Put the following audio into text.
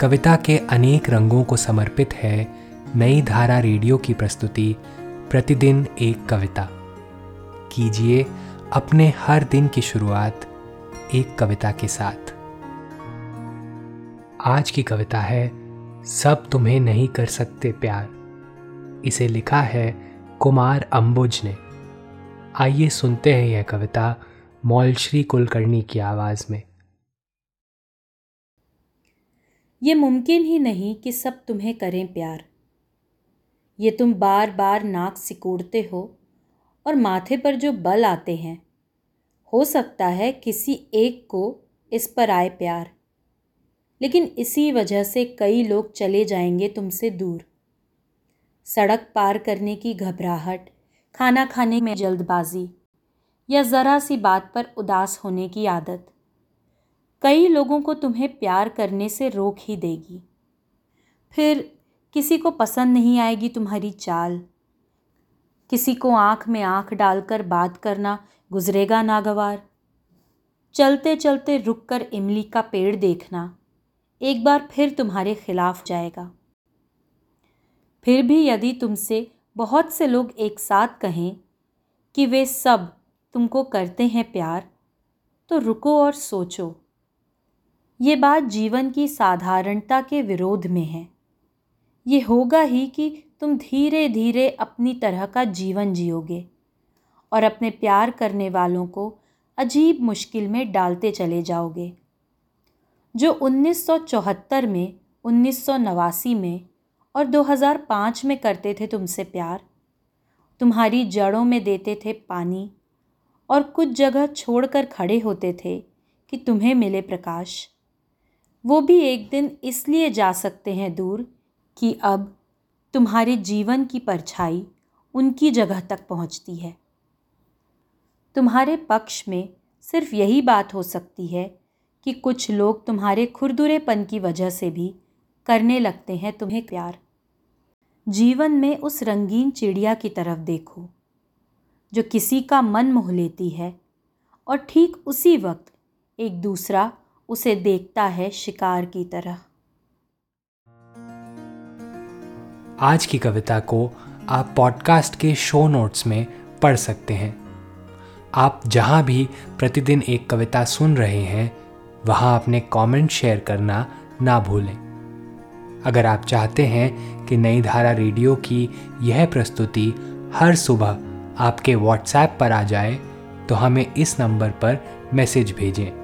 कविता के अनेक रंगों को समर्पित है नई धारा रेडियो की प्रस्तुति, प्रतिदिन एक कविता। कीजिए अपने हर दिन की शुरुआत एक कविता के साथ। आज की कविता है, सब तुम्हें नहीं कर सकते प्यार। इसे लिखा है कुमार अंबुज ने। आइए सुनते हैं यह कविता मौलश्री कुलकर्णी की आवाज़ में। ये मुमकिन ही नहीं कि सब तुम्हें करें प्यार। ये तुम बार बार नाक सिकोड़ते हो और माथे पर जो बल आते हैं, हो सकता है किसी एक को इस पर आए प्यार। लेकिन इसी वजह से कई लोग चले जाएँगे तुमसे दूर। सड़क पार करने की घबराहट, खाना खाने में जल्दबाजी, या ज़रा सी बात पर उदास होने की आदत। कई लोगों को तुम्हें प्यार करने से रोक ही देगी। फिर किसी को पसंद नहीं आएगी तुम्हारी चाल। किसी को आँख में आँख डालकर बात करना गुजरेगा नागवार। चलते चलते रुक कर इमली का पेड़ देखना, एक बार फिर तुम्हारे खिलाफ जाएगा। फिर भी यदि तुमसे बहुत से लोग एक साथ कहें कि वे सब तुमको करते हैं प्यार तो रुको और सोचो। ये बात जीवन की साधारणता के विरोध में है। ये होगा ही कि तुम धीरे धीरे अपनी तरह का जीवन जियोगे और अपने प्यार करने वालों को अजीब मुश्किल में डालते चले जाओगे। जो 1974 में, उन्नीस सौ नवासी में और 2005 में करते थे तुमसे प्यार, तुम्हारी जड़ों में देते थे पानी और कुछ जगह छोड़कर खड़े होते थे कि तुम्हें मिले प्रकाश। वो भी एक दिन इसलिए जा सकते हैं दूर कि अब तुम्हारे जीवन की परछाई उनकी जगह तक पहुँचती है। तुम्हारे पक्ष में सिर्फ़ यही बात हो सकती है कि कुछ लोग तुम्हारे खुरदुरेपन की वजह से भी करने लगते हैं तुम्हें प्यार। जीवन में उस रंगीन चिड़िया की तरफ़ देखो, जो किसी का मन मोह लेती है और ठीक उसी वक्त एक दूसरा उसे देखता है शिकार की तरह। आज की कविता को आप पॉडकास्ट के शो नोट्स में पढ़ सकते हैं। आप जहाँ भी प्रतिदिन एक कविता सुन रहे हैं, वहाँ अपने कमेंट शेयर करना ना भूलें। अगर आप चाहते हैं कि नई धारा रेडियो की यह प्रस्तुति हर सुबह आपके व्हाट्सएप पर आ जाए तो हमें इस नंबर पर मैसेज भेजें।